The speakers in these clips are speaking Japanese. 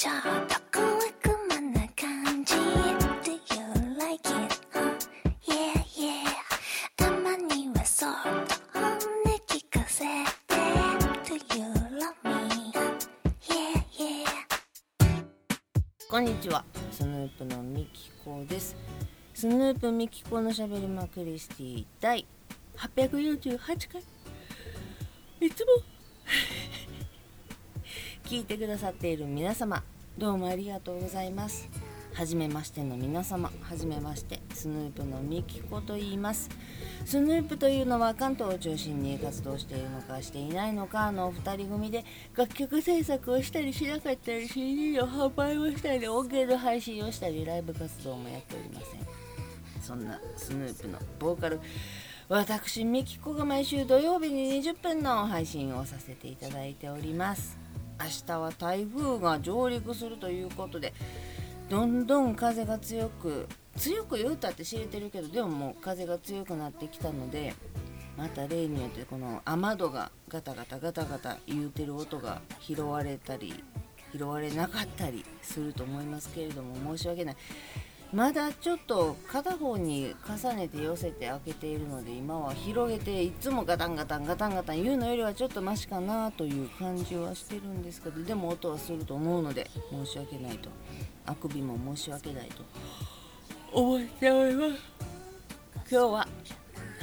ちょっと小悪魔な感じ yeah yeah. たまにはそっと本音聞かせてこんにちは。スヌープのみきこです。スヌープみきこのしゃべりまクリスティ第848回いつも聞いてくださっている皆様どうもありがとうございます。はじめましての皆様はじめましてスヌープのみきこと言います。スヌープというのは関東を中心に活動しているのかしていないのかのお二人組で楽曲制作をしたりしなかったり CD の販売をしたり音源の配信をしたりライブ活動もやっておりません。そんなスヌープのボーカル私ミキコが毎週土曜日に20分の配信をさせていただいております。明日は台風が上陸するということでどんどん風が強く強く言うたって知れてるけどでももう風が強くなってきたのでまた例によってこの雨戸がガタガタガタガタ言うてる音が拾われたり拾われなかったりすると思いますけれども申し訳ない。まだちょっと片方に重ねて寄せて開けているので今は広げていつもガタンガタンガタンガタン言うのよりはちょっとマシかなという感じはしてるんですけどでも音はすると思うので申し訳ないと。あくびも申し訳ないと思っております今日は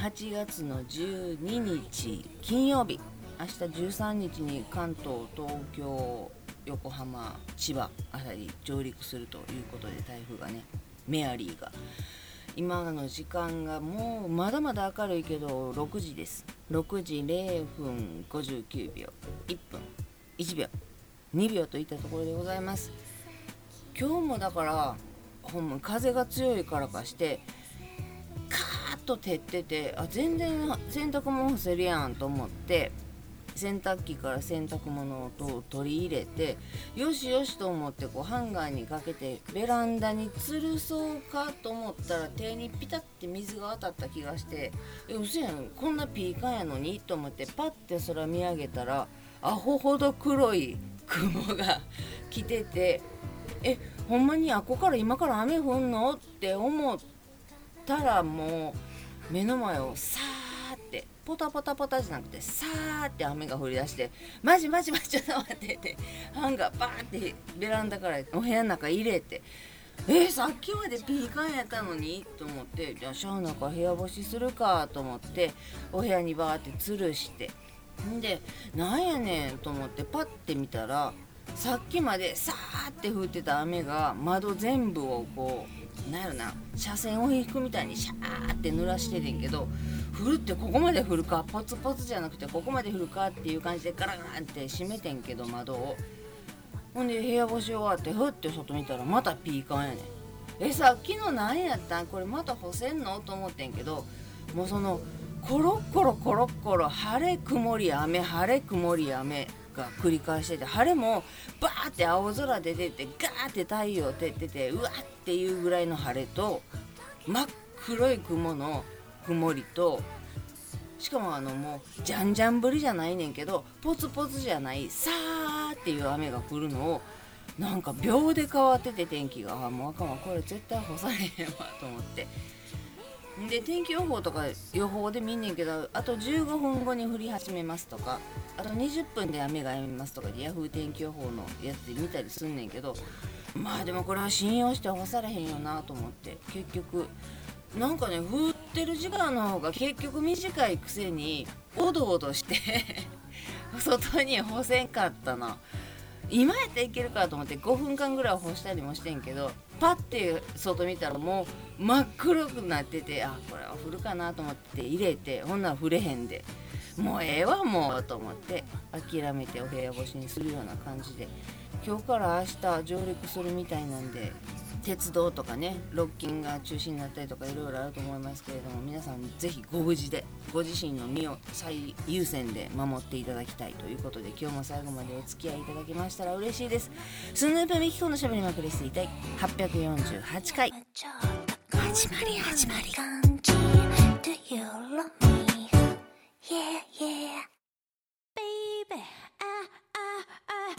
8月の12日金曜日。明日13日に関東東京横浜千葉あたり上陸するということで台風がね。メアリーが。今の時間がもうまだまだ明るいけど6時です。6時0分59秒。1分。1秒。2秒といったところでございます。今日もだからほんま風が強いからかしてカーッと照っててあ全然洗濯物干せるやんと思って洗濯機から洗濯物を取り入れてよしよしと思ってこうハンガーにかけてベランダに吊るそうかと思ったら手にピタッて水が当たった気がしてえ嘘やんこんなピーカンやのにと思ってパッて空見上げたらアホほど黒い雲が来ててえほんまにあこから今から雨降んの？って思ったらもう目の前をさポタポタポタじゃなくてさーって雨が降り出してマジマジマジちょっと待ってってハンガーバーってベランダからお部屋の中入れてえー、さっきまでピーカンやったのにと思ってじゃあシャーナか部屋干しするかと思ってお部屋にバーって吊るしてんでなんやねんと思ってパッて見たらさっきまでさーって降ってた雨が窓全部をこうなんやろな車線を引くみたいにシャーって濡らしててんけど降るってここまで降るかポツポツじゃなくてここまで降るかっていう感じでガラガラって閉めてんけど窓を。ほんで部屋干し終わってふって外見たらまたピーカンやねん。えさっきの何やったん？これまた干せんの？と思ってんけどもうそのコロッコロコロッコロ晴れ曇り雨晴れ曇り雨が繰り返してて晴れもバーって青空出ててガーって太陽照っててうわっていうぐらいの晴れと真っ黒い雲の曇りとしかもあのもうじゃんじゃん降りじゃないねんけどポツポツじゃないさーっていう雨が降るのをなんか秒で変わってて天気が。もうあかんわ。これ絶対干されへんわと思って。で天気予報とか予報で見んねんけどあと15分後に降り始めますとかあと20分で雨が止みますとかでヤフー天気予報のやつで見たりすんねんけどまあでもこれは信用して干されへんよなと思って結局なんかね降ってる時間の方が結局短いくせにおどおどして 外に干せんかったな。今やったらいけるかと思って5分間ぐらい干したりもしてんけどパッて外見たらもう真っ黒くなっててあこれは降るかなと思って入れてほんなら降れへんで。もうええわもうと思って諦めてお部屋干しにするような感じで。今日から明日上陸するみたいなんで鉄道とかねロッキンが中止になったりとかいろいろあると思いますけれども皆さんぜひご無事でご自身の身を最優先で守っていただきたいということで今日も最後までお付き合いいただけましたら嬉しいですスヌープミキコのしゃべりまくりしていたい848回ちょっと小悪魔な感じ Do you love me? Yeah, yeah Baby, ah, ah, ah.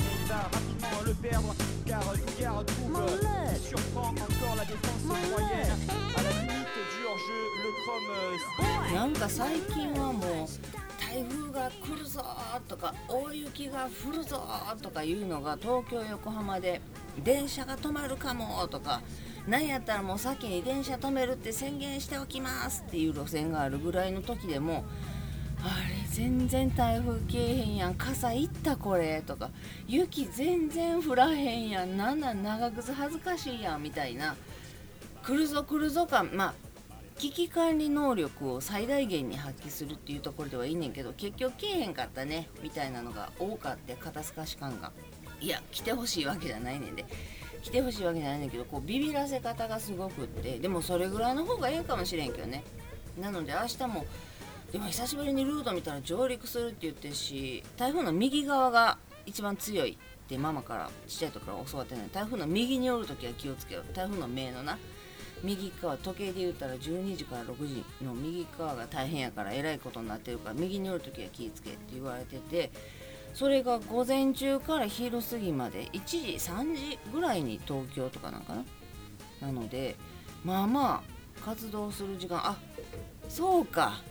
なんか最近はもう台風が来るぞとか大雪が降るぞとかいうのが東京横浜で電車が止まるかもとか何やったらもう先に電車止めるって宣言しておきますっていう路線があるぐらいの時でもあれ全然台風来えへんやん傘いったこれとか。雪全然降らへんやんなんなん長靴恥ずかしいやんみたいな。来るぞ来るぞ感まあ危機管理能力を最大限に発揮するっていうところではいいねんけど結局来えへんかったねみたいなのが多かって肩透かし感が。いや来てほしいわけじゃないねんで。来てほしいわけじゃないねんけどこうビビらせ方がすごくってでもそれぐらいの方がええかもしれんけどね。なので明日もでも久しぶりにルート見たら上陸するって言ってるし台風の右側が一番強いってママからちっちゃい時から教わってない台風の右におる時は気をつけよ台風の目のな。右側時計で言ったら12時から6時の右側が大変やからえらいことになってるから右におる時は気をつけって言われててそれが午前中から昼過ぎまで1時3時ぐらいに東京とかなんかな？なのでまあまあ活動する時間あそうか。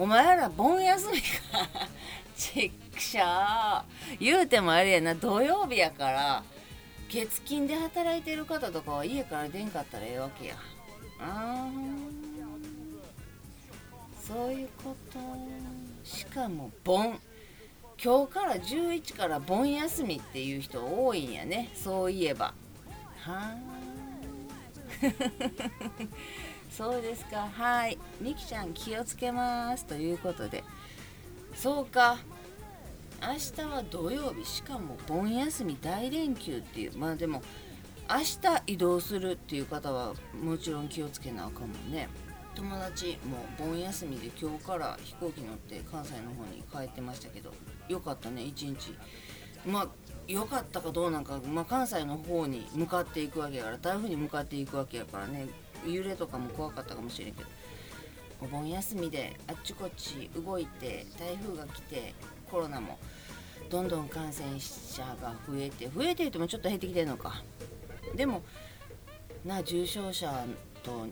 お前ら盆休みか。ちっくしゃー。言うてもあれやな土曜日やから月金で働いてる方とかは家から出んかったらええわけや。あー。そういうこと。しかも盆。今日から11から盆休みっていう人多いんやね。そういえば。はー。そうですか。はい。みきちゃん気をつけますということで。そうか。明日は土曜日。しかも盆休み大連休っていう。まあでも明日移動するっていう方はもちろん気をつけなあかんもんね。友達も盆休みで今日から飛行機乗って関西の方に帰ってましたけど。よかったね一日。まあ良かったかどうなんか、まあ、関西の方に向かっていくわけやから。台風に向かっていくわけやからね。揺れとかも怖かったかもしれんけどお盆休みであっちこっち動いて台風が来てコロナもどんどん感染者が増えて増えていてもちょっと減ってきてるのか。でもな重症者と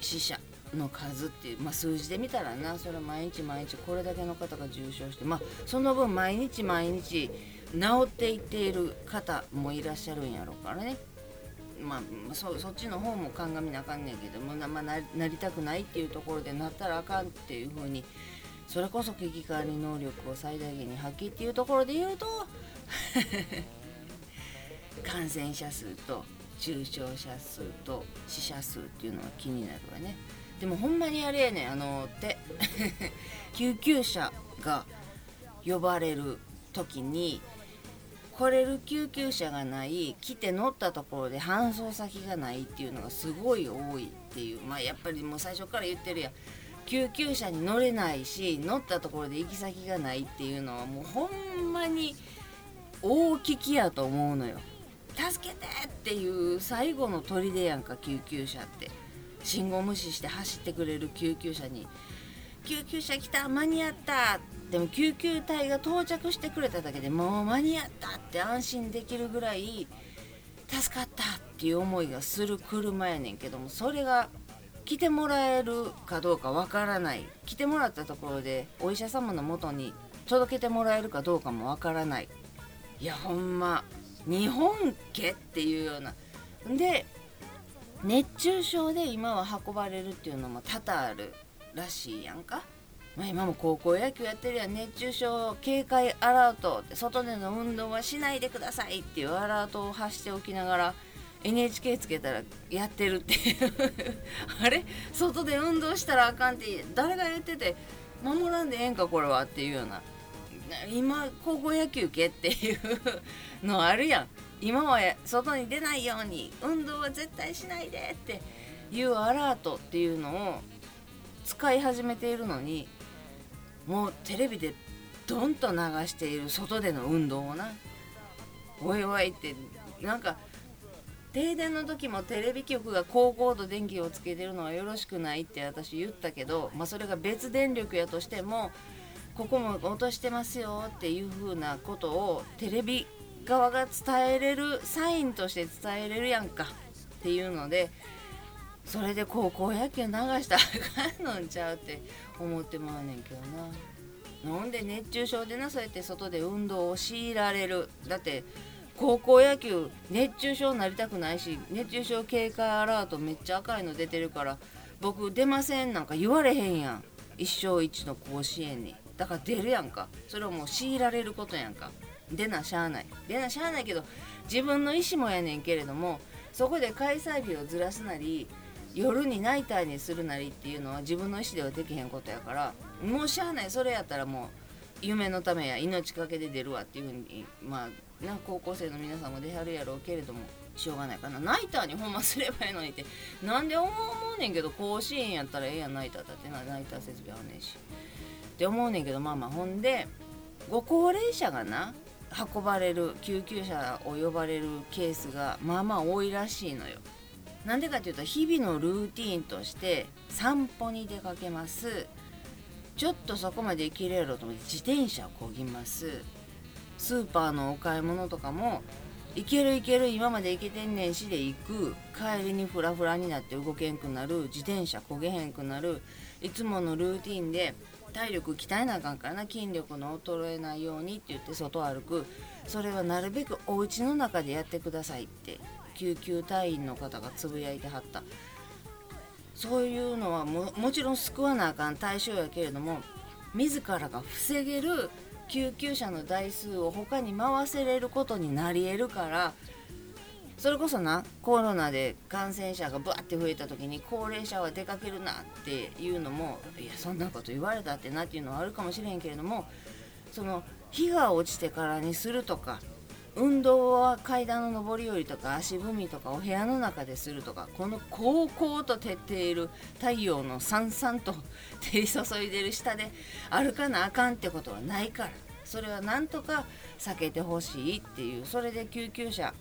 死者の数っていう、まあ、数字で見たらなそれ毎日毎日これだけの方が重症してまあその分毎日毎日治っていっている方もいらっしゃるんやろうからね。まあ、そそっちの方も鑑みなあかんねんけどもな,、まあ、ななりたくないっていうところでなったらあかんっていうふうにそれこそ危機管理能力を最大限に発揮っていうところで言うと 感染者数と重症者数と死者数っていうのは気になるわね。でもほんまにあれやねんあのって 救急車が呼ばれる時に来れる救急車がない来て乗ったところで搬送先がないっていうのがすごい多いっていう。まあやっぱりもう最初から言ってるやん。救急車に乗れないし乗ったところで行き先がないっていうのはもうほんまに大聞きやと思うのよ。助けてっていう最後の砦やんか救急車って。信号無視して走ってくれる救急車に。救急車来た間に合ったでも救急隊が到着してくれただけでもう間に合ったって安心できるぐらい助かったっていう思いがする車やねんけどもそれが来てもらえるかどうかわからない来てもらったところでお医者様のもとに届けてもらえるかどうかもわからないいやほんま日本家っていうようなで熱中症で今は運ばれるっていうのも多々あるらしいやんか、まあ、今も高校野球やってるやん熱中症警戒アラート外での運動はしないでくださいっていうアラートを発しておきながら NHK つけたらやってるっていう。あれ？外で運動したらあかんって誰が言ってて守らんでええんかこれはっていうような。今高校野球系っていうのあるやん。今は外に出ないように運動は絶対しないでっていうアラートっていうのを使い始めているのにもうテレビでドンと流している外での運動をな。おいおいってなんか停電の時もテレビ局が高高度電気をつけてるのはよろしくないって私言ったけど、まあ、それが別電力やとしてもここも落としてますよっていう風なことをテレビ側が伝えれるサインとして伝えれるやんかっていうのでそれで高校野球流したらあかんのんちゃうって思ってまうねんけどな。なんで熱中症でなそうやって外で運動を強いられる。だって高校野球熱中症になりたくないし熱中症警戒アラートめっちゃ赤いの出てるから僕出ませんなんか言われへんやん。一生一の甲子園に。だから出るやんか。それはもう強いられることやんか。出なしゃあない。出なしゃあないけど自分の意思もやねんけれどもそこで開催日をずらすなり夜にナイターにするなりっていうのは自分の意思ではできへんことやからもうしゃあないそれやったらもう夢のためや命かけて出るわっていうふうにまあな高校生の皆さんも出はるやろうけれどもしょうがないかな。ナイターにほんますればいいのにってなんで思うねんけど甲子園やったらええやんナイターだってな。ナイター設備あんねんし。って思うねんけどまあまあほんでご高齢者がな運ばれる救急車を呼ばれるケースがまあまあ多いらしいのよ。なんでかっていうと日々のルーティンとして散歩に出かけます。ちょっとそこまで行けるやろと思って自転車をこぎます。スーパーのお買い物とかも行ける行ける今まで行けてんねんしで行く。帰りにフラフラになって動けんくなる。自転車こげへんくなる。いつものルーティンで体力鍛えなあかんからな。筋力の衰えないようにって言って外歩く。それはなるべくお家の中でやってくださいって。救急隊員の方がつぶやいてはった。そういうのはももちろん救わなあかん対象やけれども自らが防げる救急車の台数を他に回せれることになり得るからそれこそなコロナで感染者がバーって増えた時に高齢者は出かけるなっていうのもいやそんなこと言われたってなっていうのはあるかもしれんけれどもその日が落ちてからにするとか運動は階段の上り下りとか足踏みとかお部屋の中でするとかこの高校と照っている太陽のさんさんと照り注いでる下で歩かなあかんってことはないからそれはなんとか避けてほしいっていうそれで救急車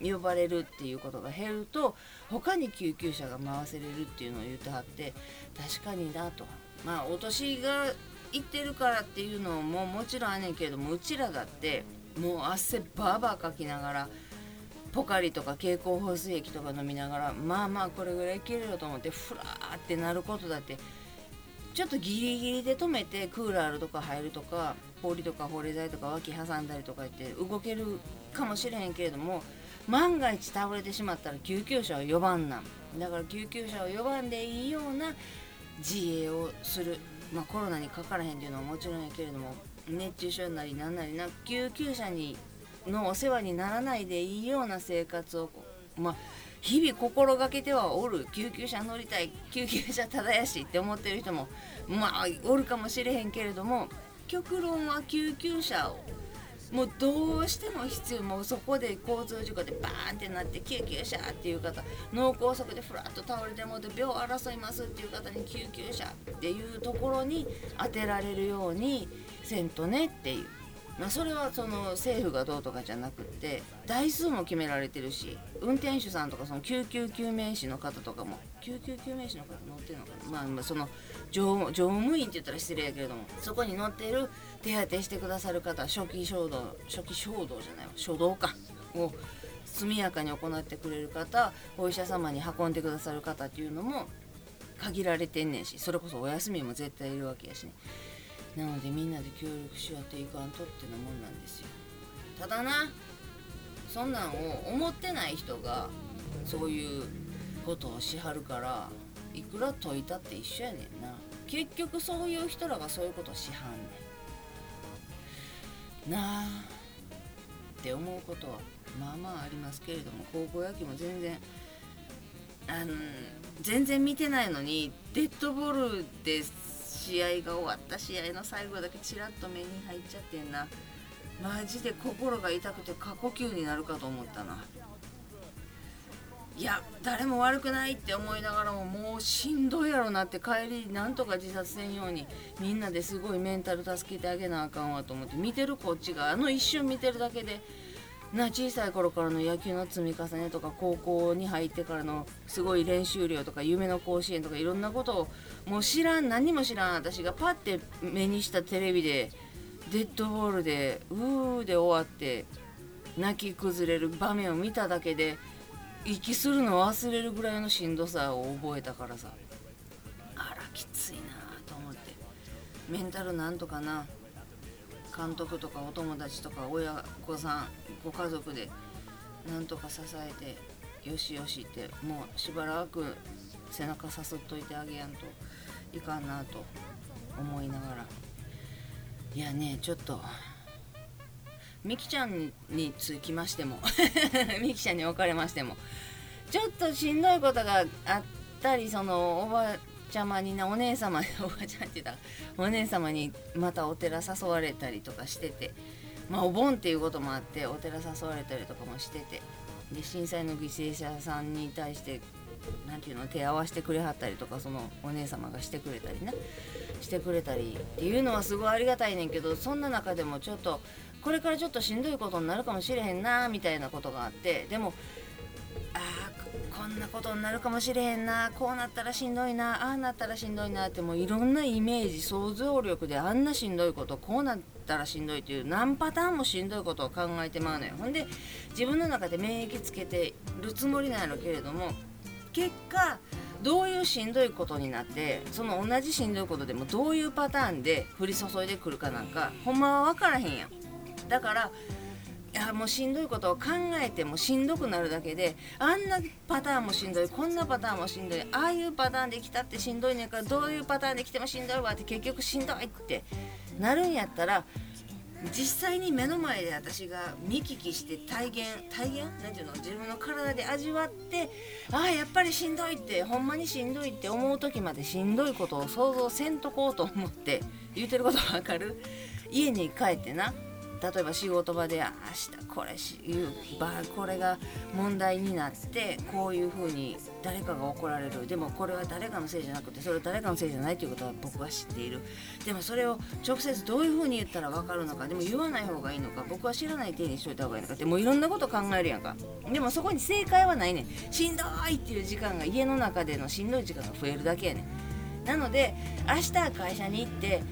呼ばれるっていうことが減ると他に救急車が回せれるっていうのを言ってはって確かになとまあお年がいってるからっていうのももちろんあんねんけどもうちらだってもう汗バーバーかきながらポカリとか経口補水液とか飲みながらまあまあこれぐらいいけるよと思ってフラーってなることだってちょっとギリギリで止めてクーラーとか入るとか氷とか保冷剤とか脇挟んだりとか言って動けるかもしれへんけれども万が一倒れてしまったら救急車を呼ばんなん。だから救急車を呼ばんでいいような自衛をする。まあコロナにかからへんっていうのはもちろんやけれども熱中症なりなんなりな救急車にのお世話にならないでいいような生活をまあ日々心がけてはおる救急車乗りたい救急車ただやしって思ってる人もまあおるかもしれへんけれども極論は救急車をもうどうしても必要もうそこで交通事故でバーンってなって救急車っていう方脳梗塞でふらっと倒れてもうて病争いますっていう方に救急車っていうところに当てられるようにせんとねっていう。まあ、それはその政府がどうとかじゃなくって台数も決められてるし運転手さんとかその救急救命士の方とかも救急救命士の方乗ってるのかな、まあ、まその乗務員って言ったら失礼やけれどもそこに乗ってる手当てしてくださる方初期衝動初期衝動じゃないわ。初動か。を速やかに行ってくれる方お医者様に運んでくださる方っていうのも限られてんねんしそれこそお休みも絶対いるわけやしね。なのでみんなで協力し合っていかんとってなもんなんですよ。ただなそんなんを思ってない人がそういうことをしはるからいくら解いたって一緒やねんな。結局そういう人らがそういうことをしはんねん。なあって思うことはまあまあありますけれども高校野球も全然あの全然見てないのにデッドボールです試合が終わった試合の最後だけちらっと目に入っちゃってんな。マジで心が痛くて過呼吸になるかと思ったな。いや誰も悪くないって思いながらももうしんどいやろなって帰りなんとか自殺せんようにみんなですごいメンタル助けてあげなあかんわと思って見てるこっちがあの一瞬見てるだけでな小さい頃からの野球の積み重ねとか高校に入ってからのすごい練習量とか夢の甲子園とかいろんなことをもう知らん何も知らん私がパッて目にしたテレビでデッドボールでうーで終わって泣き崩れる場面を見ただけで息するの忘れるぐらいのしんどさを覚えたからさ。あらきついなと思って。メンタルなんとかな。監督とかお友達とか親御さんご家族でなんとか支えてよしよしってもうしばらく背中さすっといてあげやんと。いかんなと思いながら。いやねちょっとみきちゃんにつきましても みきちゃんにおかれましてもちょっとしんどいことがあったりそのおばちゃまになお姉様に おばちゃんって言ったお姉様にまたお寺誘われたりとかしててまあお盆っていうこともあってお寺誘われたりとかもしててで震災の犠牲者さんに対してなんていうの手合わせてくれはったりとかそのお姉様がしてくれたりなしてくれたりっていうのはすごいありがたいねんけどそんな中でもちょっとこれからちょっとしんどいことになるかもしれへんなみたいなことがあってでもあーこんなことになるかもしれへんなこうなったらしんどいなああなったらしんどいなってもういろんなイメージ想像力であんなしんどいことこうなったらしんどいっていう何パターンもしんどいことを考えてまうのよ。ほんで自分の中で免疫つけてるつもりなんやろけれども結果どういうしんどいことになってその同じしんどいことでもどういうパターンで降り注いでくるかなんかほんまは分からへんやん。だからいやもうしんどいことを考えてもしんどくなるだけであんなパターンもしんどいこんなパターンもしんどいああいうパターンで来たってしんどいねんからどういうパターンで来てもしんどいわって結局しんどいってなるんやったら実際に目の前で私が見聞きして体現体現？なんていうの？自分の体で味わってああやっぱりしんどいってほんまにしんどいって思う時までしんどいことを想像せんとこうと思って言うてることわかる？家に帰ってな。例えば仕事場で明日これしいう場これが問題になってこういうふうに誰かが怒られる。でもこれは誰かのせいじゃなくてそれは誰かのせいじゃないということは僕は知っている。でもそれを直接どういうふうに言ったら分かるのかでも言わない方がいいのか僕は知らない体にしといた方がいいのかってもういろんなこと考えるやんか。でもそこに正解はないねん。しんどいっていう時間が家の中でのしんどい時間が増えるだけやねん。なので明日会社に行って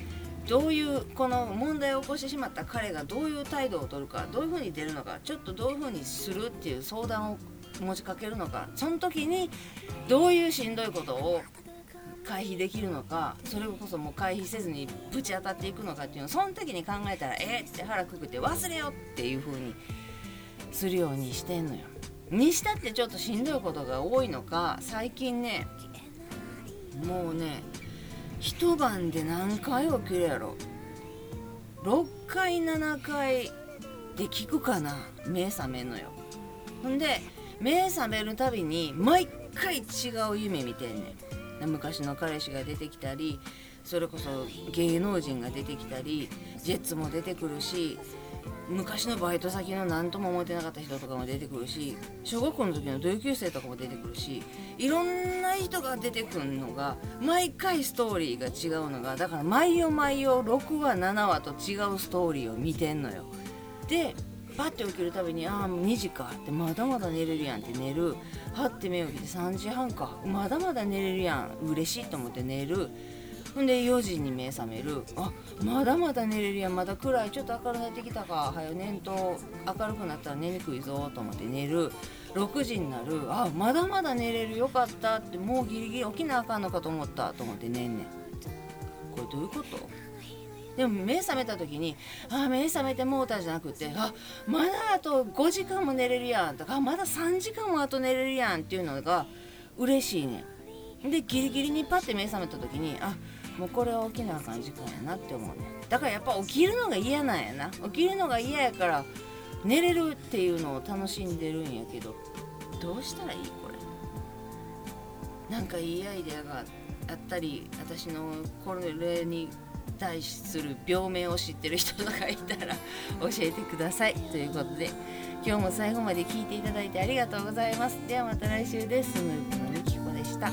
どういうこの問題を起こしてしまった彼がどういう態度を取るかどういうふうに出るのかちょっとどういうふうにするっていう相談を持ちかけるのかその時にどういうしんどいことを回避できるのかそれこそもう回避せずにぶち当たっていくのかっていうのをその時に考えたらえっって腹くくって忘れよっていう風にするようにしてんのよ。にしたってちょっとしんどいことが多いのか最近ねもうね一晩で何回起きるやろ？6回7回。で聞くかな？目覚めんのよ。ほんで目覚めるたびに毎回違う夢見てんねん。昔の彼氏が出てきたりそれこそ芸能人が出てきたりジェッツも出てくるし昔のバイト先の何とも思ってなかった人とかも出てくるし小学校の時の同級生とかも出てくるしいろんな人が出てくるのが毎回ストーリーが違うのがだから毎夜毎夜6話7話と違うストーリーを見てんのよ。でパッて起きるたびにああもう2時か。ってまだまだ寝れるやんって寝る。はって目を起きて3時半か。まだまだ寝れるやん。嬉しいと思って寝る。ほんで4時に目覚める。あまだまだ寝れるやん。まだ暗い。ちょっと明るくなってきたか。はよ寝んと。明るくなったら寝にくいぞと思って寝る。6時になる。あまだまだ寝れる。よかったって。もうギリギリ起きなあかんのかと思ったと思って寝んねん。これどういうこと？でも目覚めた時にあ目覚めてもうたじゃなくてあまだあと5時間も寝れるやんとかあまだ3時間もあと寝れるやんっていうのが嬉しいねん。でギリギリにパッて目覚めた時にあもうこれは起きなあかん時間やなって思うねだからやっぱ起きるのが嫌なんやな。起きるのが嫌やから寝れるっていうのを楽しんでるんやけどどうしたらいいこれ？なんかいいアイデアがあったり私のこれに対する病名を知ってる人とかいたら教えてください。ということで今日も最後まで聞いていただいてありがとうございます。ではまた来週です。ヌープのみきこでした。